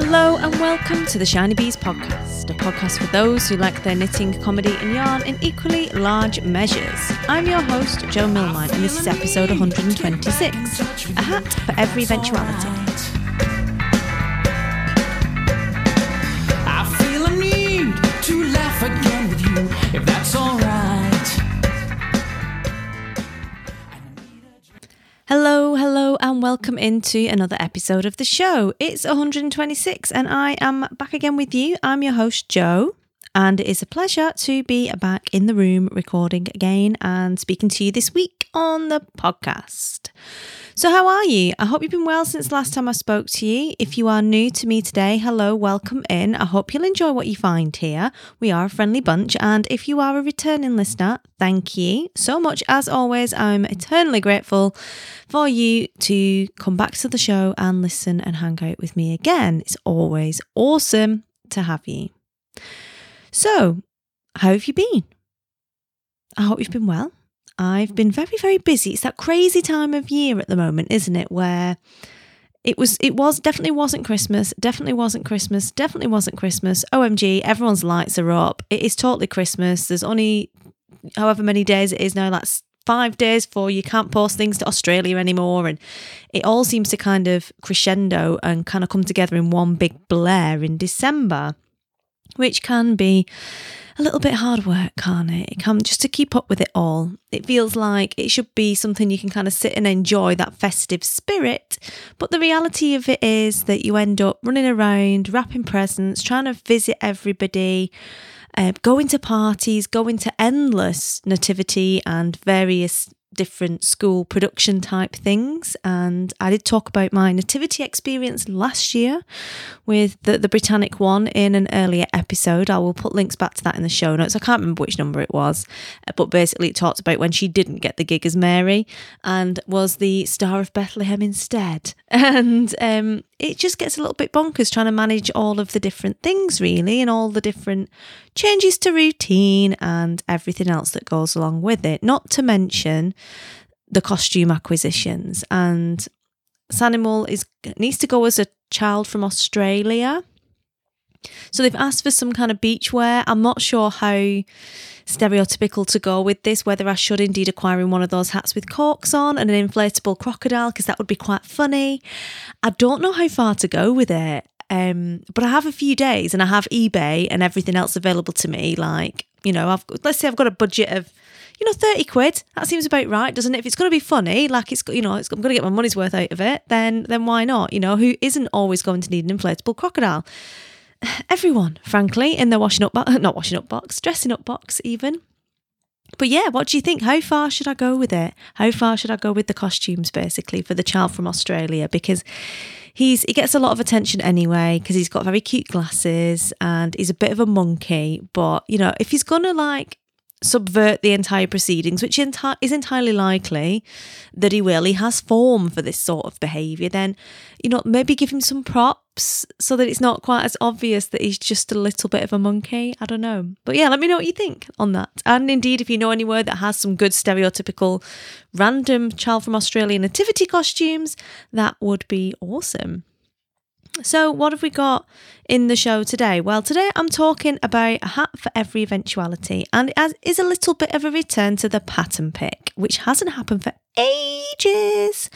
Hello and welcome to the Shiny Bees podcast, a podcast for those who like their knitting, comedy, and yarn in equally large measures. I'm your host, Jo Milmine, and this is episode 126 A Hat for Every Eventuality. I feel a need to laugh again with you, if that's alright. Hello, hello, and welcome into another episode of the show. It's 126, and I am back again with you. I'm your host, Jo, and it is a pleasure to be back in the room recording again and speaking to you this week on the podcast. So, how are you? I hope you've been well since last time I spoke to you. If you are new to me today, hello, welcome in. I hope you'll enjoy what you find here. We are a friendly bunch, and if you are a returning listener, thank you so much. As always, I'm eternally grateful for you to come back to the show and listen and hang out with me again. It's always awesome to have you. So, how have you been? I hope you've been well. I've been very, very busy. It's that crazy time of year at the moment, isn't it? Where it was, it was definitely wasn't Christmas, definitely wasn't Christmas, definitely wasn't Christmas. OMG, everyone's lights are up. It is totally Christmas. There's only however many days it is now. That's five days for you can't post things to Australia anymore. And it all seems to kind of crescendo and kind of come together in one big blare in December, which can be a little bit hard work, can't it? It can just to keep up with it all. It feels like it should be something you can kind of sit and enjoy that festive spirit, but the reality of it is that you end up running around, wrapping presents, trying to visit everybody, uh, going to parties, going to endless nativity and various different school production type things. And I did talk about my nativity experience last year with the, the Britannic one in an earlier episode. I will put links back to that in the show notes. I can't remember which number it was, uh, but basically it talked about when she didn't get the gig as Mary and was the Star of Bethlehem instead. And um, it just gets a little bit bonkers trying to manage all of the different things, really, and all the different changes to routine and everything else that goes along with it. Not to mention the costume acquisitions. And Sanimal is needs to go as a child from Australia. So they've asked for some kind of beach wear. I'm not sure how stereotypical to go with this, whether I should indeed acquire in one of those hats with corks on and an inflatable crocodile, because that would be quite funny. I don't know how far to go with it. Um, but I have a few days and I have eBay and everything else available to me. Like, you know, I've let's say I've got a budget of, you know, 30 quid. That seems about right, doesn't it? If it's going to be funny, like it's, you know, it's, I'm going to get my money's worth out of it, then, then why not? You know, who isn't always going to need an inflatable crocodile? Everyone, frankly, in their washing up box, not washing up box, dressing up box, even. But yeah, what do you think? How far should I go with it? How far should I go with the costumes, basically, for the child from Australia? Because he's he gets a lot of attention anyway because he's got very cute glasses and he's a bit of a monkey. But you know, if he's gonna like subvert the entire proceedings, which is entirely likely that he will. He has form for this sort of behaviour. Then, you know, maybe give him some props so that it's not quite as obvious that he's just a little bit of a monkey. I don't know. But yeah, let me know what you think on that. And indeed, if you know anywhere that has some good stereotypical random child from Australia nativity costumes, that would be awesome. So, what have we got in the show today? Well, today I'm talking about a hat for every eventuality, and it is a little bit of a return to the pattern pick, which hasn't happened for ages.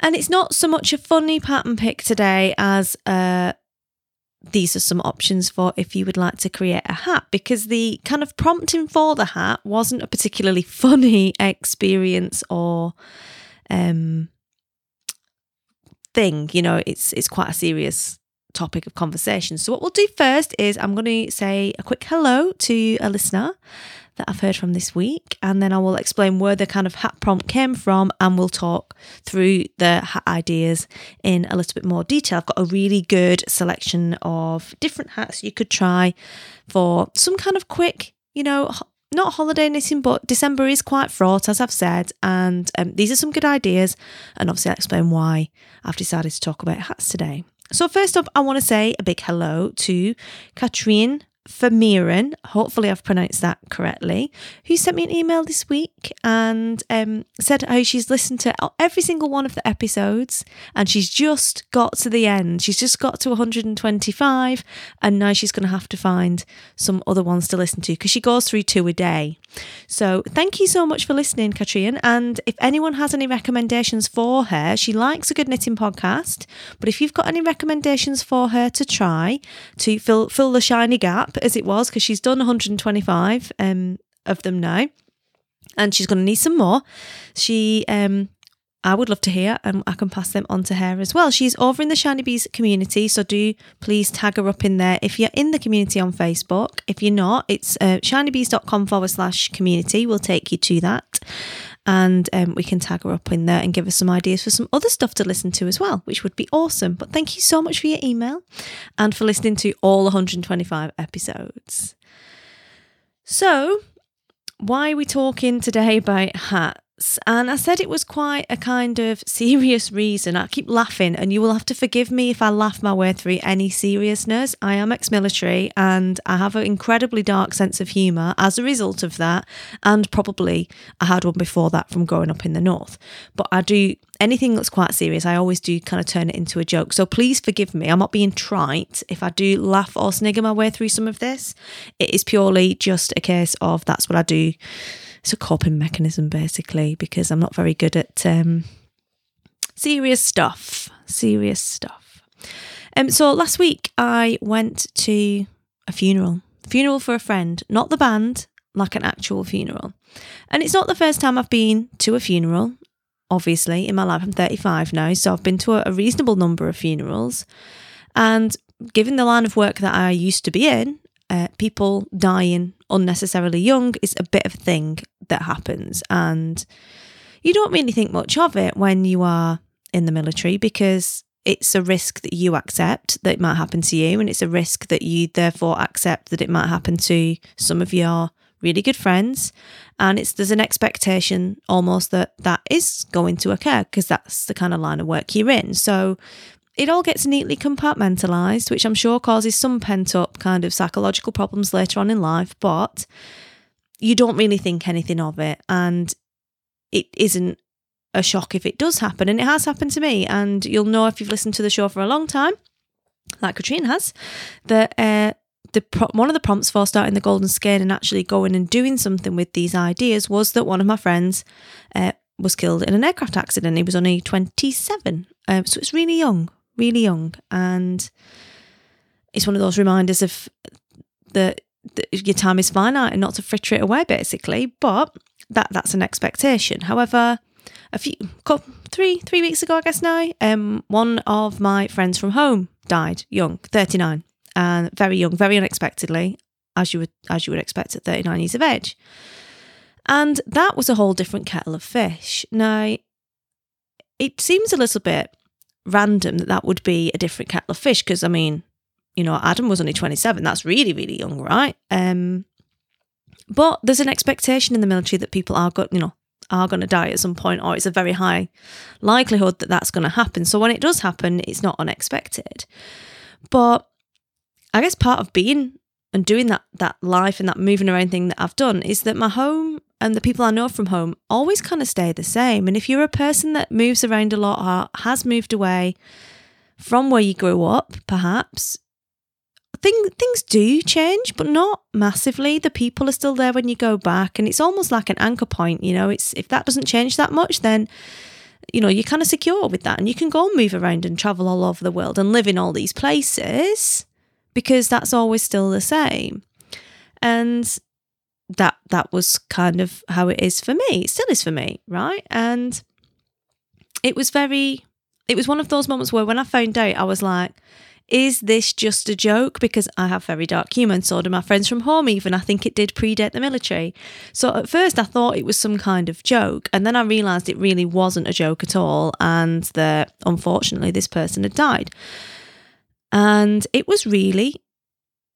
And it's not so much a funny pattern pick today as uh, these are some options for if you would like to create a hat, because the kind of prompting for the hat wasn't a particularly funny experience or. Um, thing. You know, it's it's quite a serious topic of conversation. So what we'll do first is I'm going to say a quick hello to a listener that I've heard from this week, and then I will explain where the kind of hat prompt came from, and we'll talk through the hat ideas in a little bit more detail. I've got a really good selection of different hats you could try for some kind of quick, you know, not holiday knitting, but December is quite fraught, as I've said. And um, these are some good ideas. And obviously, I'll explain why I've decided to talk about hats today. So, first up, I want to say a big hello to Katrine Famiran, hopefully I've pronounced that correctly, who sent me an email this week and um, said how she's listened to every single one of the episodes and she's just got to the end. She's just got to 125 and now she's going to have to find some other ones to listen to because she goes through two a day. So thank you so much for listening, Katrine. And if anyone has any recommendations for her, she likes a good knitting podcast, but if you've got any recommendations for her to try to fill, fill the shiny gap, as it was because she's done 125 um, of them now, and she's going to need some more. She, um, I would love to hear, and I can pass them on to her as well. She's over in the Shiny Bees community, so do please tag her up in there if you're in the community on Facebook. If you're not, it's uh, shinybees.com forward slash community. We'll take you to that and um, we can tag her up in there and give her some ideas for some other stuff to listen to as well, which would be awesome. But thank you so much for your email and for listening to all 125 episodes. So, why are we talking today about hats? And I said it was quite a kind of serious reason. I keep laughing, and you will have to forgive me if I laugh my way through any seriousness. I am ex military and I have an incredibly dark sense of humour as a result of that. And probably I had one before that from growing up in the North. But I do anything that's quite serious, I always do kind of turn it into a joke. So please forgive me. I'm not being trite. If I do laugh or snigger my way through some of this, it is purely just a case of that's what I do it's a coping mechanism basically because I'm not very good at um, serious stuff. Serious stuff. Um, so last week I went to a funeral, funeral for a friend, not the band, like an actual funeral. And it's not the first time I've been to a funeral. Obviously, in my life, I'm 35 now, so I've been to a, a reasonable number of funerals. And given the line of work that I used to be in, uh, people dying unnecessarily young is a bit of a thing that happens. And you don't really think much of it when you are in the military because it's a risk that you accept that it might happen to you. And it's a risk that you therefore accept that it might happen to some of your really good friends. And it's there's an expectation almost that that is going to occur because that's the kind of line of work you're in. So it all gets neatly compartmentalized, which I'm sure causes some pent up kind of psychological problems later on in life, but you don't really think anything of it. And it isn't a shock if it does happen. And it has happened to me. And you'll know if you've listened to the show for a long time, like Katrine has, that uh, the pro- one of the prompts for starting the Golden Skein and actually going and doing something with these ideas was that one of my friends uh, was killed in an aircraft accident. He was only 27. Um, so it's really young, really young. And it's one of those reminders of that your time is finite and not to fritter it away, basically. But that that's an expectation. However, a few three three weeks ago, I guess now, um, one of my friends from home died young, thirty nine, and very young, very unexpectedly, as you would as you would expect at thirty nine years of age. And that was a whole different kettle of fish. Now, it seems a little bit random that that would be a different kettle of fish because I mean, you know, Adam was only 27. That's really, really young, right? Um, but there's an expectation in the military that people are going, you know, are going to die at some point, or it's a very high likelihood that that's going to happen. So when it does happen, it's not unexpected. But I guess part of being and doing that that life and that moving around thing that I've done is that my home and the people I know from home always kind of stay the same. And if you're a person that moves around a lot or has moved away from where you grew up, perhaps, thing, things do change, but not massively. The people are still there when you go back, and it's almost like an anchor point. You know, it's if that doesn't change that much, then you know you're kind of secure with that, and you can go and move around and travel all over the world and live in all these places because that's always still the same. And that that was kind of how it is for me. It still is for me, right? And it was very it was one of those moments where when I found out I was like is this just a joke? Because I have very dark humour, and so do my friends from home, even. I think it did predate the military. So at first I thought it was some kind of joke, and then I realised it really wasn't a joke at all, and that unfortunately this person had died. And it was really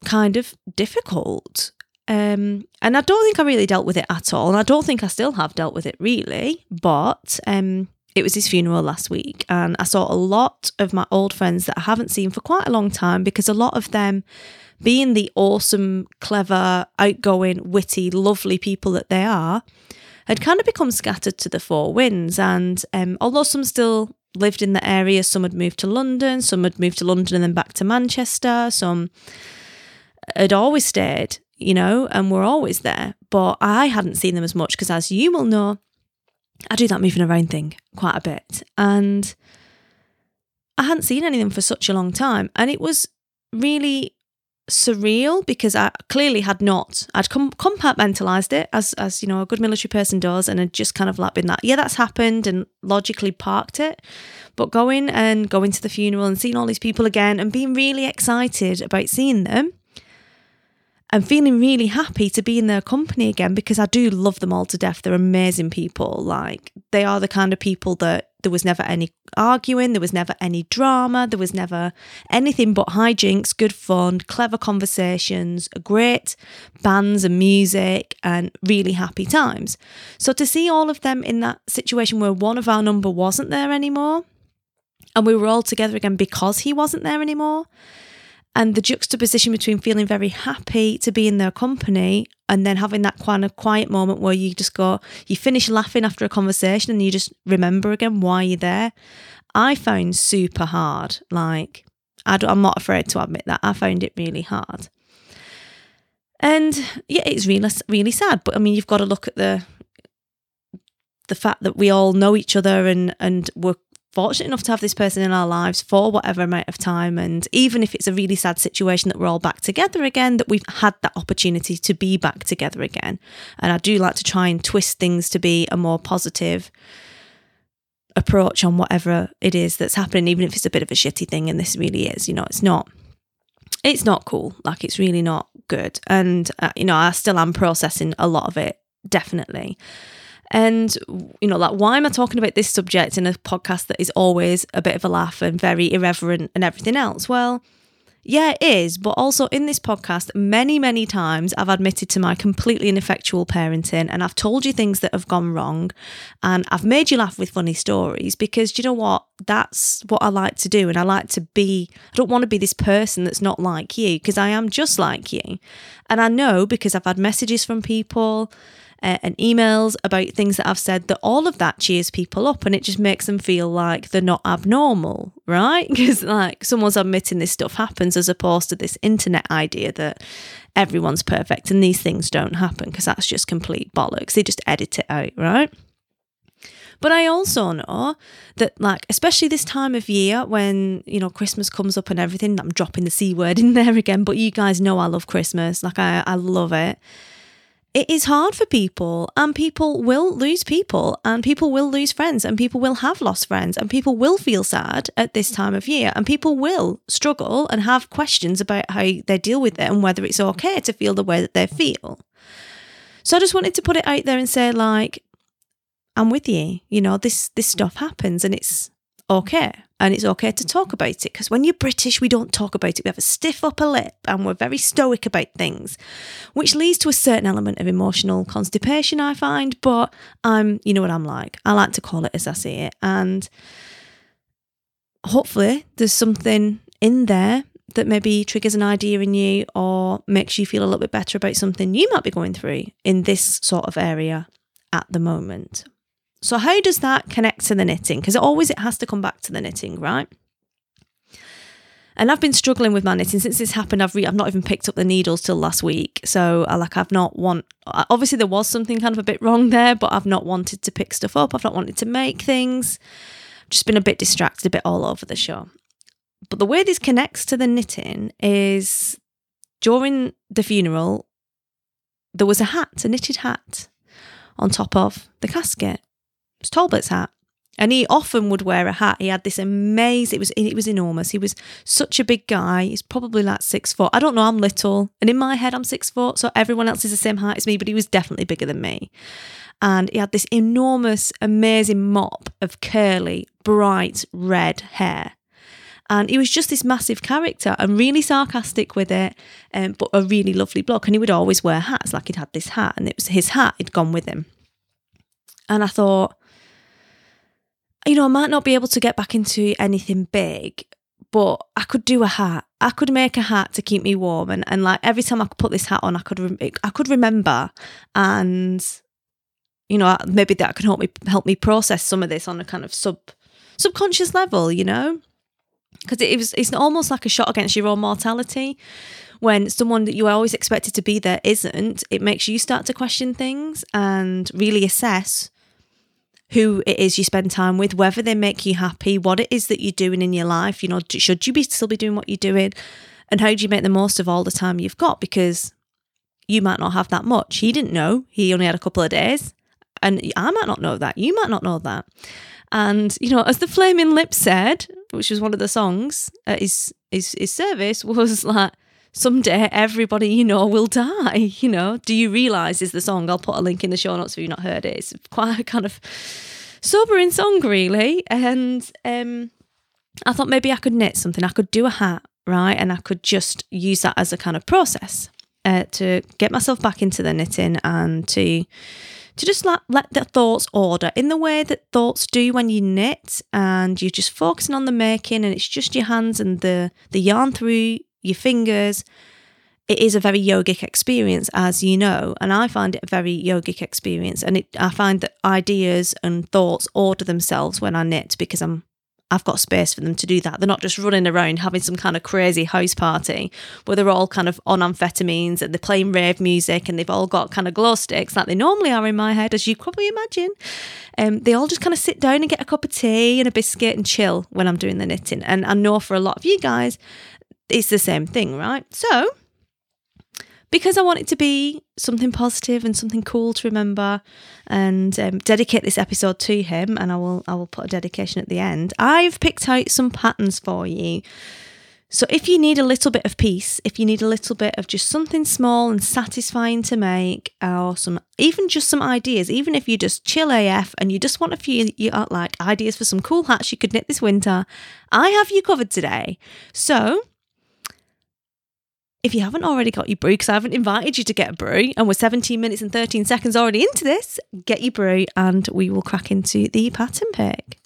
kind of difficult. Um, and I don't think I really dealt with it at all. And I don't think I still have dealt with it really. But um, it was his funeral last week, and I saw a lot of my old friends that I haven't seen for quite a long time because a lot of them being the awesome, clever, outgoing, witty, lovely people that they are, had kind of become scattered to the four winds. And um, although some still lived in the area, some had moved to London, some had moved to London and then back to Manchester, some had always stayed, you know, and were always there. But I hadn't seen them as much because, as you will know, I do that moving around thing quite a bit. And I hadn't seen any of them for such a long time. And it was really surreal because I clearly had not. I'd com- compartmentalized it as as you know a good military person does, and had just kind of like been that yeah that's happened and logically parked it. But going and going to the funeral and seeing all these people again and being really excited about seeing them. And feeling really happy to be in their company again because I do love them all to death. They're amazing people. Like, they are the kind of people that there was never any arguing, there was never any drama, there was never anything but hijinks, good fun, clever conversations, great bands and music, and really happy times. So to see all of them in that situation where one of our number wasn't there anymore, and we were all together again because he wasn't there anymore, and the juxtaposition between feeling very happy to be in their company and then having that kind of quiet moment where you just go, you finish laughing after a conversation and you just remember again why you're there. I found super hard. Like, I am not afraid to admit that. I found it really hard. And yeah, it's really, really sad. But I mean, you've got to look at the the fact that we all know each other and and we're fortunate enough to have this person in our lives for whatever amount of time. And even if it's a really sad situation that we're all back together again, that we've had that opportunity to be back together again. And I do like to try and twist things to be a more positive approach on whatever it is that's happening, even if it's a bit of a shitty thing. And this really is, you know, it's not. It's not cool. Like, it's really not good. And, uh, you know, I still am processing a lot of it, definitely. And, you know, like, why am I talking about this subject in a podcast that is always a bit of a laugh and very irreverent and everything else? Well, yeah, it is. But also in this podcast, many, many times I've admitted to my completely ineffectual parenting and I've told you things that have gone wrong and I've made you laugh with funny stories because you know what? That's what I like to do. And I like to be, I don't want to be this person that's not like you because I am just like you. And I know because I've had messages from people uh, and emails about things that I've said that all of that cheers people up and it just makes them feel like they're not abnormal, right? Because like someone's admitting this stuff happens as opposed to this internet idea that everyone's perfect and these things don't happen because that's just complete bollocks. They just edit it out, right? But I also know that, like, especially this time of year when, you know, Christmas comes up and everything, I'm dropping the C word in there again, but you guys know I love Christmas. Like, I, I love it it is hard for people and people will lose people and people will lose friends and people will have lost friends and people will feel sad at this time of year and people will struggle and have questions about how they deal with it and whether it's okay to feel the way that they feel. So I just wanted to put it out there and say like I'm with you. You know, this this stuff happens and it's okay and it's okay to talk about it because when you're British, we don't talk about it. We have a stiff upper lip and we're very stoic about things, which leads to a certain element of emotional constipation, I find. But I'm, you know what I'm like. I like to call it as I see it. And hopefully, there's something in there that maybe triggers an idea in you or makes you feel a little bit better about something you might be going through in this sort of area at the moment. So how does that connect to the knitting? Because it always it has to come back to the knitting, right? And I've been struggling with my knitting since this happened. I've re- I've not even picked up the needles till last week, so I, like I've not want. Uh, obviously, there was something kind of a bit wrong there, but I've not wanted to pick stuff up. I've not wanted to make things. Just been a bit distracted, a bit all over the show. But the way this connects to the knitting is during the funeral, there was a hat, a knitted hat, on top of the casket was Talbot's hat. And he often would wear a hat. He had this amazing. It was it was enormous. He was such a big guy. He's probably like six foot. I don't know. I'm little, and in my head, I'm six foot. So everyone else is the same height as me. But he was definitely bigger than me. And he had this enormous, amazing mop of curly, bright red hair. And he was just this massive character and really sarcastic with it, um, but a really lovely bloke. And he would always wear hats, like he'd had this hat, and it was his hat he'd gone with him. And I thought, you know, I might not be able to get back into anything big, but I could do a hat I could make a hat to keep me warm, and, and like every time I could put this hat on, I could rem- I could remember, and you know maybe that could help me help me process some of this on a kind of sub subconscious level, you know, because it was it's almost like a shot against your own mortality when someone that you are always expected to be there isn't. It makes you start to question things and really assess who it is you spend time with, whether they make you happy, what it is that you're doing in your life. You know, should you be still be doing what you're doing, and how do you make the most of all the time you've got? Because you might not have that much. He didn't know; he only had a couple of days, and I might not know that. You might not know that. And you know, as the Flaming Lips said, which was one of the songs at his his, his service, was like someday everybody you know will die. You know, do you realize is the song? I'll put a link in the show notes if you've not heard it. It's quite a kind of sobering song, really. And um, I thought maybe I could knit something. I could do a hat, right? And I could just use that as a kind of process uh, to get myself back into the knitting and to to just let, let the thoughts order in the way that thoughts do when you knit and you're just focusing on the making and it's just your hands and the the yarn through your fingers. It is a very yogic experience, as you know, and I find it a very yogic experience. And it, I find that ideas and thoughts order themselves when I knit because I'm I've got space for them to do that. They're not just running around having some kind of crazy house party where they're all kind of on amphetamines and they're playing rave music and they've all got kind of glow sticks like they normally are in my head, as you probably imagine. Um, they all just kind of sit down and get a cup of tea and a biscuit and chill when I'm doing the knitting. And I know for a lot of you guys, it's the same thing, right? So, because I want it to be something positive and something cool to remember, and um, dedicate this episode to him, and I will I will put a dedication at the end. I've picked out some patterns for you. So if you need a little bit of peace, if you need a little bit of just something small and satisfying to make, or some even just some ideas, even if you just chill AF and you just want a few you like ideas for some cool hats you could knit this winter, I have you covered today. So if you haven't already got your brew, because I haven't invited you to get a brew, and we're 17 minutes and 13 seconds already into this, get your brew and we will crack into the pattern pick.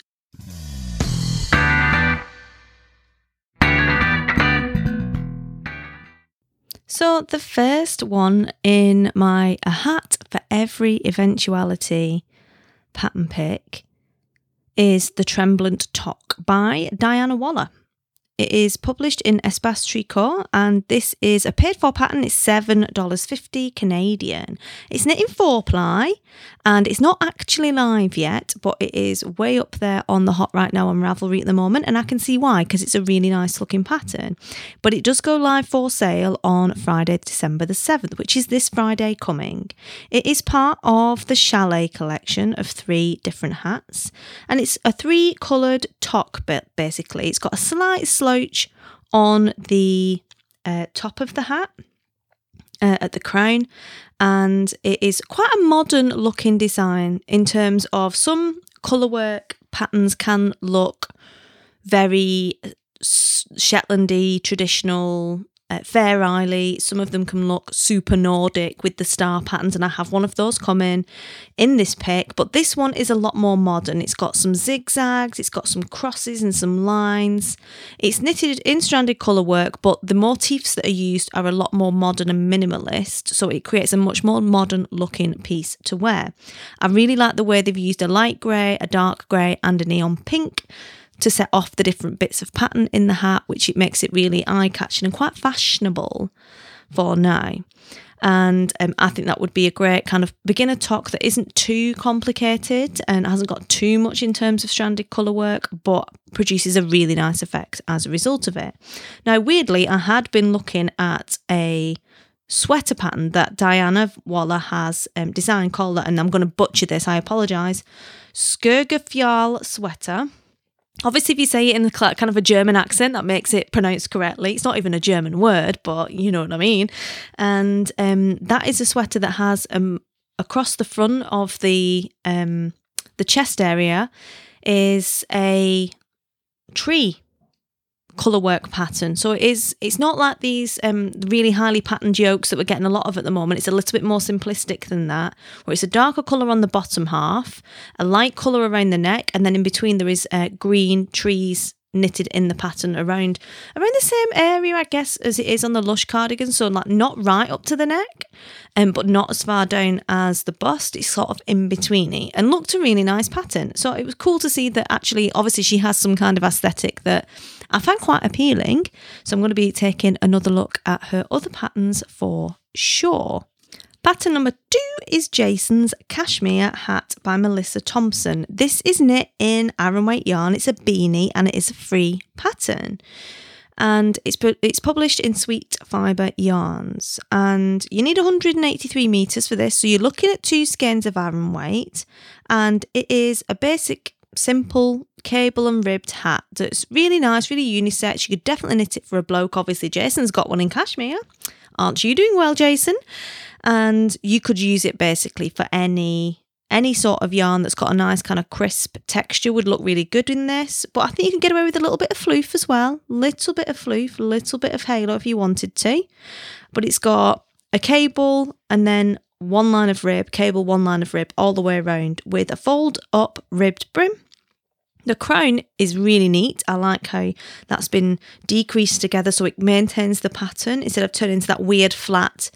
So, the first one in my A Hat for Every Eventuality pattern pick is The Tremblant Toque by Diana Waller. It is published in Espace Tricot and this is a paid for pattern. It's $7.50 Canadian. It's knit in four ply and it's not actually live yet, but it is way up there on the hot right now on Ravelry at the moment. And I can see why because it's a really nice looking pattern. But it does go live for sale on Friday, December the 7th, which is this Friday coming. It is part of the Chalet collection of three different hats and it's a three coloured toque basically. It's got a slight slouch on the uh, top of the hat uh, at the crown. And it is quite a modern looking design in terms of some colour work patterns can look very Shetlandy traditional uh, Fair Isle. Some of them can look super Nordic with the star patterns, and I have one of those coming in this pick. But this one is a lot more modern. It's got some zigzags, it's got some crosses and some lines. It's knitted in stranded colour work, but the motifs that are used are a lot more modern and minimalist, so it creates a much more modern looking piece to wear. I really like the way they've used a light grey, a dark grey, and a neon pink to set off the different bits of pattern in the hat, which it makes it really eye catching and quite fashionable for now. And um, I think that would be a great kind of beginner toque that isn't too complicated and hasn't got too much in terms of stranded colour work, but produces a really nice effect as a result of it. Now, weirdly, I had been looking at a sweater pattern that Diana Waller has um, designed called, and I'm going to butcher this, I apologise, Skirgafjall sweater Obviously, if you say it in the kind of a German accent, that makes it pronounced correctly. It's not even a German word, but you know what I mean. And um, that is a sweater that has um, across the front of the um, the chest area is a tree color work pattern. So it is it's not like these um, really highly patterned yokes that we're getting a lot of at the moment. It's a little bit more simplistic than that, where it's a darker color on the bottom half, a light color around the neck, and then in between there is uh, green trees knitted in the pattern around around the same area, I guess, as it is on the Lush cardigan. So like not right up to the neck, um, but not as far down as the bust. It's sort of in betweeny and looked a really nice pattern. So it was cool to see that actually, obviously, she has some kind of aesthetic that I find quite appealing. So I'm going to be taking another look at her other patterns for sure. Pattern number two is Jason's Cashmere Hat by Melissa Thompson. This is knit in Aran weight yarn. It's a beanie and it is a free pattern. And it's it's published in Sweet Fibre Yarns. And you need 183 metres for this. So you're looking at two skeins of Aran weight. And it is a basic, simple cable and ribbed hat that's really nice, really unisex. You could definitely knit it for a bloke. Obviously, Jason's got one in cashmere. Aren't you doing well, Jason? and you could use it basically for any any sort of yarn that's got a nice kind of crisp texture would look really good in this. But I think you can get away with a little bit of floof as well. Little bit of floof, little bit of halo if you wanted to. But it's got a cable and then one line of rib, cable, one line of rib all the way around with a fold up ribbed brim. The crown is really neat. I like how that's been decreased together so it maintains the pattern instead of turning into that weird flat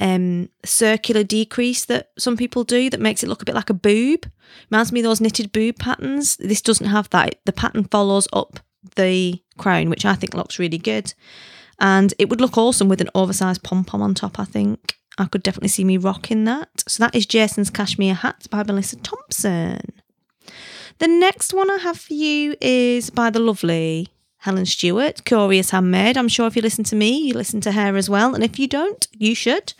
um, circular decrease that some people do that makes it look a bit like a boob. Reminds me of those knitted boob patterns. This doesn't have that. The pattern follows up the crown, which I think looks really good. And it would look awesome with an oversized pom pom on top, I think. I could definitely see me rocking that. So that is Jason's Cashmere Hat by Melissa Thompson. The next one I have for you is by the lovely Helen Stewart, Curious Handmade. I'm sure if you listen to me, you listen to her as well. And if you don't, you should.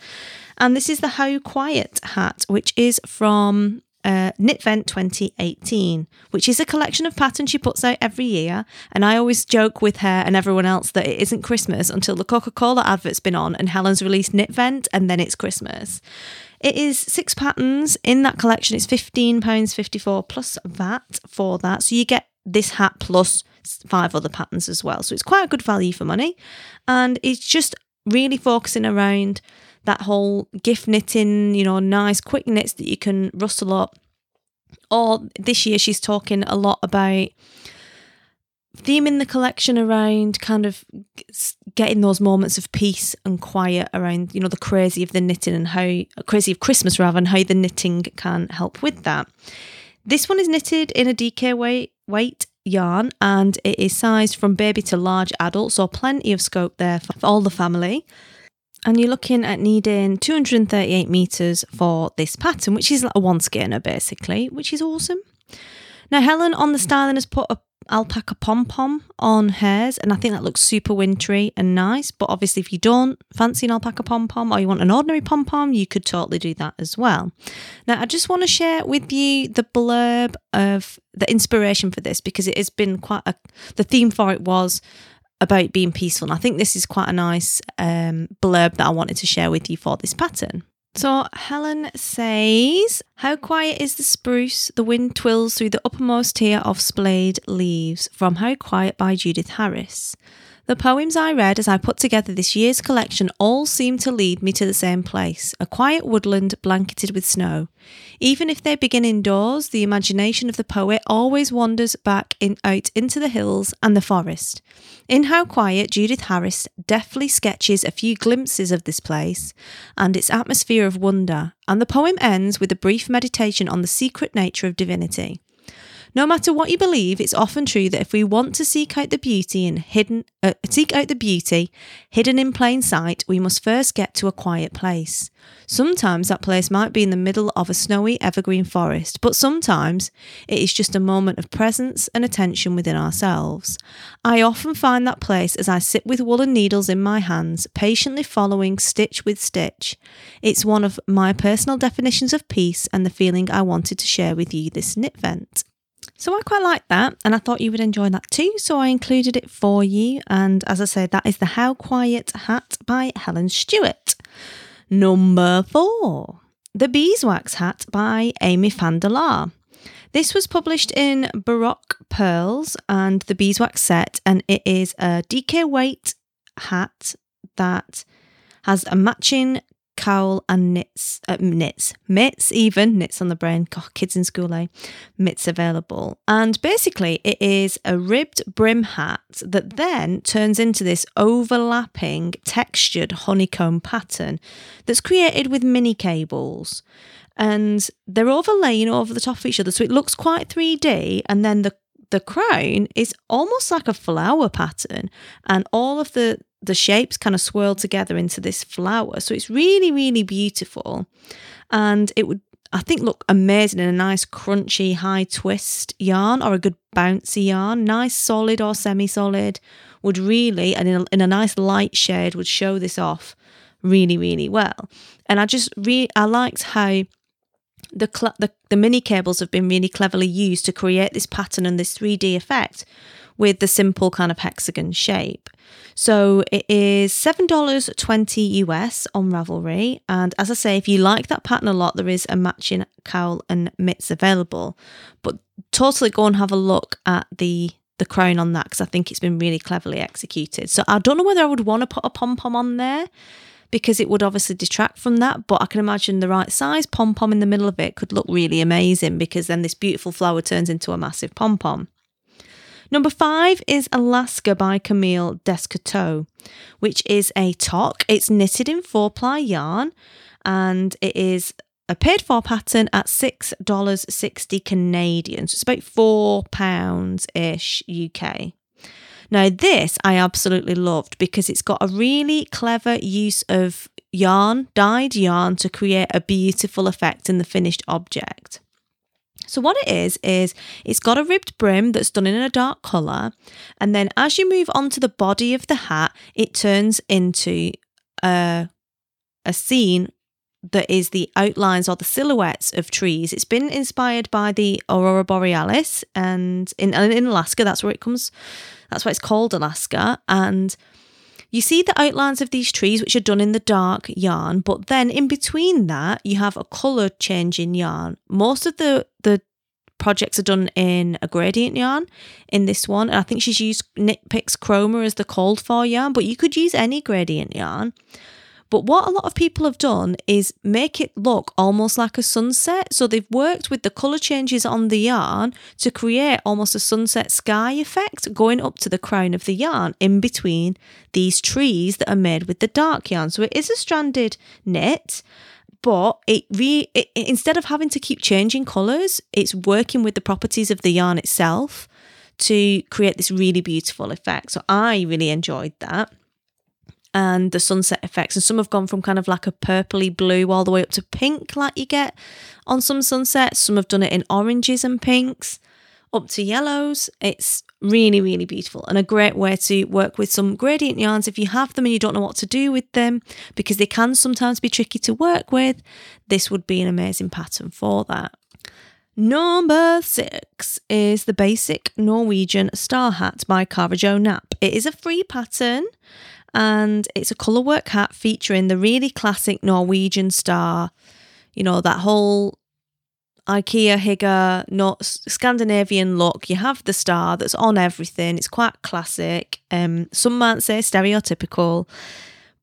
And this is the How Quiet hat, which is from uh, Knitvent 2018, which is a collection of patterns she puts out every year. And I always joke with her and everyone else that it isn't Christmas until the Coca Cola advert's been on and Helen's released Knitvent, and then it's Christmas. It is six patterns in that collection. It's £15.54 plus VAT for that. So you get this hat plus five other patterns as well. So it's quite a good value for money. And it's just really focusing around that whole gift knitting, you know, nice quick knits that you can rustle up. Or this year, she's talking a lot about theming the collection around kind of getting those moments of peace and quiet around, you know, the crazy of the knitting and how crazy of Christmas rather, and how the knitting can help with that. This one is knitted in a DK weight, weight yarn and it is sized from baby to large adult, so plenty of scope there for all the family. And you're looking at needing 238 meters for this pattern, which is like a one skeiner basically, which is awesome. Now, Helen on the styling has put a alpaca pom pom on hers, and I think that looks super wintry and nice. But obviously, if you don't fancy an alpaca pom pom or you want an ordinary pom pom, you could totally do that as well. Now, I just want to share with you the blurb of the inspiration for this because it has been quite a the theme for it was about being peaceful. And I think this is quite a nice um, blurb that I wanted to share with you for this pattern. So Helen says, How quiet is the spruce? The wind twills through the uppermost tier of splayed leaves. From How Quiet by Judith Harris. The poems I read as I put together this year's collection all seem to lead me to the same place a quiet woodland blanketed with snow. Even if they begin indoors, the imagination of the poet always wanders back in, out into the hills and the forest. In How Quiet, Judith Harris deftly sketches a few glimpses of this place and its atmosphere of wonder, and the poem ends with a brief meditation on the secret nature of divinity. No matter what you believe, it's often true that if we want to seek out the beauty in hidden uh, seek out the beauty hidden in plain sight, we must first get to a quiet place. Sometimes that place might be in the middle of a snowy evergreen forest, but sometimes it is just a moment of presence and attention within ourselves. I often find that place as I sit with woolen needles in my hands, patiently following stitch with stitch. It's one of my personal definitions of peace and the feeling I wanted to share with you this Knitvent. So I quite like that, and I thought you would enjoy that too. So I included it for you. And as I said, that is the How Quiet Hat by Helen Stewart. Number four, the Beeswax Hat by Amy Laar. This was published in Baroque Pearls and the Beeswax set, and it is a DK weight hat that has a matching cowl and knits, uh, knits, mitts, even knits on the brain. Kids in school, eh? Mitts available. And basically, it is a ribbed brim hat that then turns into this overlapping textured honeycomb pattern that's created with mini cables. And they're overlaying over the top of each other. So it looks quite 3D. And then the the crown is almost like a flower pattern and all of the the shapes kind of swirl together into this flower. So it's really really beautiful. And it would I think look amazing in a nice crunchy high twist yarn or a good bouncy yarn. Nice solid or semi solid would really and in a, in a nice light shade would show this off really really well. And I just really I liked how the, cl- the the mini cables have been really cleverly used to create this pattern and this 3D effect with the simple kind of hexagon shape. So it is $7.20 US on Ravelry. And as I say, if you like that pattern a lot, there is a matching cowl and mitts available. But totally go and have a look at the the crown on that because I think it's been really cleverly executed. So I don't know whether I would want to put a pom pom on there because it would obviously detract from that. But I can imagine the right size pom pom in the middle of it could look really amazing because then this beautiful flower turns into a massive pom pom. Number five is Alaska by Camille Descoteaux, which is a toque. It's knitted in four ply yarn and it is a paid for pattern at $6.60 Canadian. So it's about £4 ish UK. Now, this I absolutely loved because it's got a really clever use of yarn, dyed yarn, to create a beautiful effect in the finished object. So, what it is, is it's got a ribbed brim that's done in a dark colour. And then as you move on to the body of the hat, it turns into a, a scene that is the outlines or the silhouettes of trees. It's been inspired by the aurora borealis, and in in Alaska, that's where it comes. That's why it's called Alaska, and you see the outlines of these trees, which are done in the dark yarn, but then in between that, you have a colour change in yarn. Most of the the projects are done in a gradient yarn in this one. And I think she's used Knit Picks Chroma as the called for yarn, but you could use any gradient yarn. But what a lot of people have done is make it look almost like a sunset. So they've worked with the colour changes on the yarn to create almost a sunset sky effect going up to the crown of the yarn in between these trees that are made with the dark yarn. So it is a stranded knit but it, re- it instead of having to keep changing colours, it's working with the properties of the yarn itself to create this really beautiful effect. So I really enjoyed that and the sunset effects. And some have gone from kind of like a purpley blue all the way up to pink, like you get on some sunsets. Some have done it in oranges and pinks, up to yellows. It's really, really beautiful and a great way to work with some gradient yarns if you have them and you don't know what to do with them because they can sometimes be tricky to work with. This would be an amazing pattern for that. Number six is the basic Norwegian star hat by Cara Jo Knapp. It is a free pattern and it's a colour work hat featuring the really classic Norwegian star. You know, that whole IKEA Hygge, not Scandinavian look. You have the star that's on everything. It's quite classic. Um, some might say stereotypical,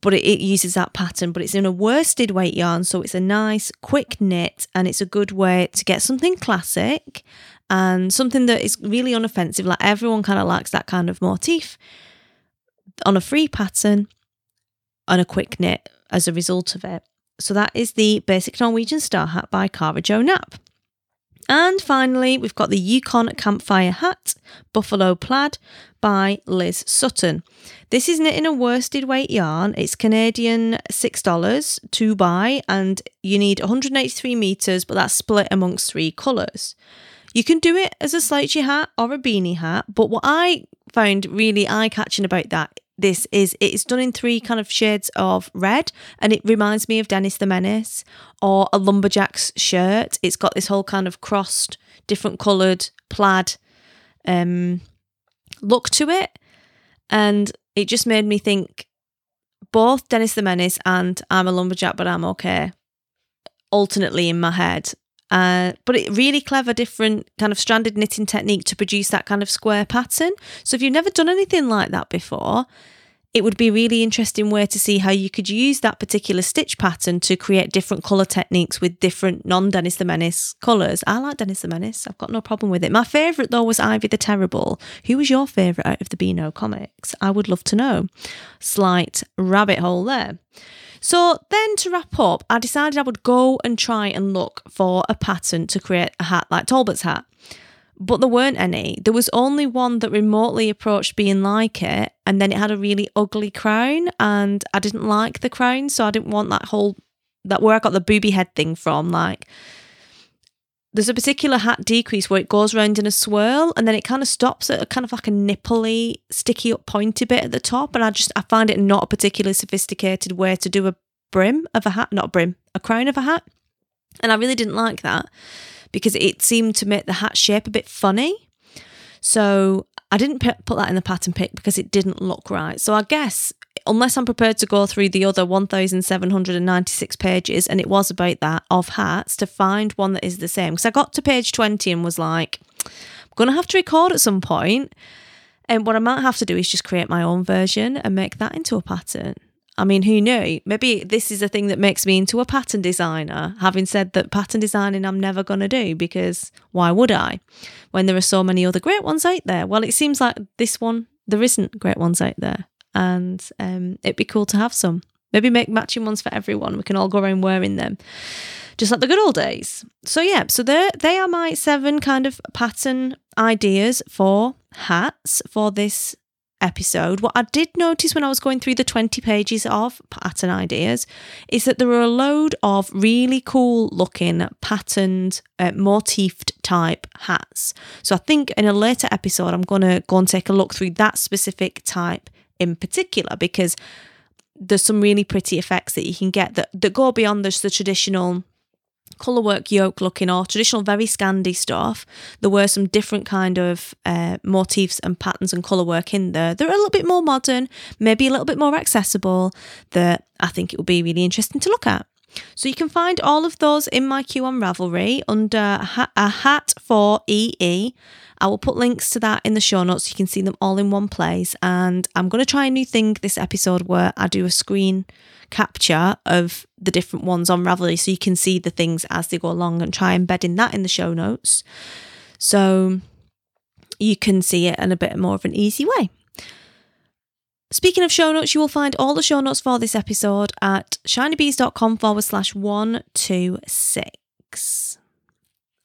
but it, it, uses that pattern. But it's in a worsted weight yarn, so it's a nice, quick knit, and it's a good way to get something classic and something that is really unoffensive. Like everyone kind of likes that kind of motif on a free pattern and a quick knit as a result of it. So that is the basic Norwegian star hat by Cara Jo Knapp. And finally, we've got the Yukon Campfire Hat, Buffalo Plaid by Liz Sutton. This is knit in a worsted weight yarn. It's Canadian $6 to buy, and you need 183 metres, but that's split amongst three colours. You can do it as a slouchy hat or a beanie hat, but what I found really eye catching about that this is it's done in three kind of shades of red and it reminds me of Dennis the Menace or a lumberjack's shirt. It's got this whole kind of crossed, different coloured plaid um, look to it. And it just made me think both Dennis the Menace and I'm a lumberjack, but I'm okay alternately in my head. Uh, but it really clever, different kind of stranded knitting technique to produce that kind of square pattern. So if you've never done anything like that before, it would be really interesting way to see how you could use that particular stitch pattern to create different colour techniques with different non Dennis the Menace colours. I like Dennis the Menace, I've got no problem with it. My favourite though was Ivy the Terrible. Who was your favourite out of the Beano comics? I would love to know. Slight rabbit hole there. So then to wrap up, I decided I would go and try and look for a pattern to create a hat like Talbot's hat but there weren't any. There was only one that remotely approached being like it, and then it had a really ugly crown, and I didn't like the crown, so I didn't want that whole that where I got the booby head thing from. Like, there's a particular hat decrease where it goes around in a swirl, and then it kind of stops at a kind of like a nipply, sticky up, pointy bit at the top, and I just I find it not a particularly sophisticated way to do a brim of a hat, not a brim, a crown of a hat, and I really didn't like that because it seemed to make the hat shape a bit funny. So I didn't put that in the pattern pick because it didn't look right. So I guess unless I'm prepared to go through the other 1,796 pages, and it was about that of hats, to find one that is the same. Because I got to page 20 and was like, I'm going to have to record at some point. And what I might have to do is just create my own version and make that into a pattern. I mean, who knew? Maybe this is a thing that makes me into a pattern designer, having said that pattern designing I'm never going to do because why would I when there are so many other great ones out there? Well, it seems like this one, there isn't great ones out there. And um, it'd be cool to have some. Maybe make matching ones for everyone. We can all go around wearing them, just like the good old days. So, yeah, so they are my seven kind of pattern ideas for hats for this episode, what I did notice when I was going through the 20 pages of pattern ideas is that there are a load of really cool looking patterned, uh, motifed type hats. So I think in a later episode, I'm going to go and take a look through that specific type in particular because there's some really pretty effects that you can get that, that go beyond just the traditional colourwork yoke looking or traditional very Scandi stuff. There were some different kind of uh, motifs and patterns and colourwork in there. They're a little bit more modern, maybe a little bit more accessible that I think it will be really interesting to look at. So you can find all of those in my queue on Ravelry under a hat for EE. I will put links to that in the show notes you can see them all in one place. And I'm going to try a new thing this episode where I do a screen capture of the different ones on Ravelry so you can see the things as they go along and try embedding that in the show notes. So you can see it in a bit more of an easy way. Speaking of show notes, you will find all the show notes for this episode at shinybees.com forward slash 126.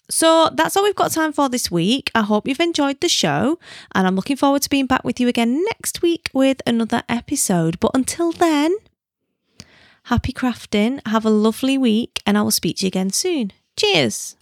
So that's all we've got time for this week. I hope you've enjoyed the show, and I'm looking forward to being back with you again next week with another episode. But until then, happy crafting, have a lovely week, and I will speak to you again soon. Cheers!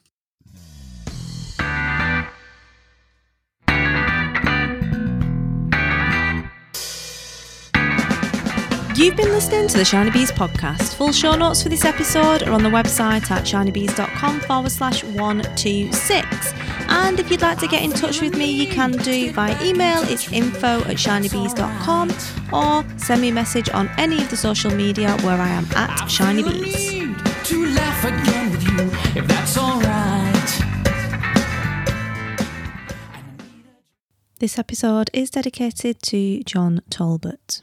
You've been listening to the Shiny Bees podcast. Full show notes for this episode are on the website at shinybees.com forward slash 126. And if you'd like to get in touch with me, you can do via email. It's info at shinybees.com or send me a message on any of the social media where I am at shinybees. To laugh again with you, if that's alright. This episode is dedicated to John Talbot.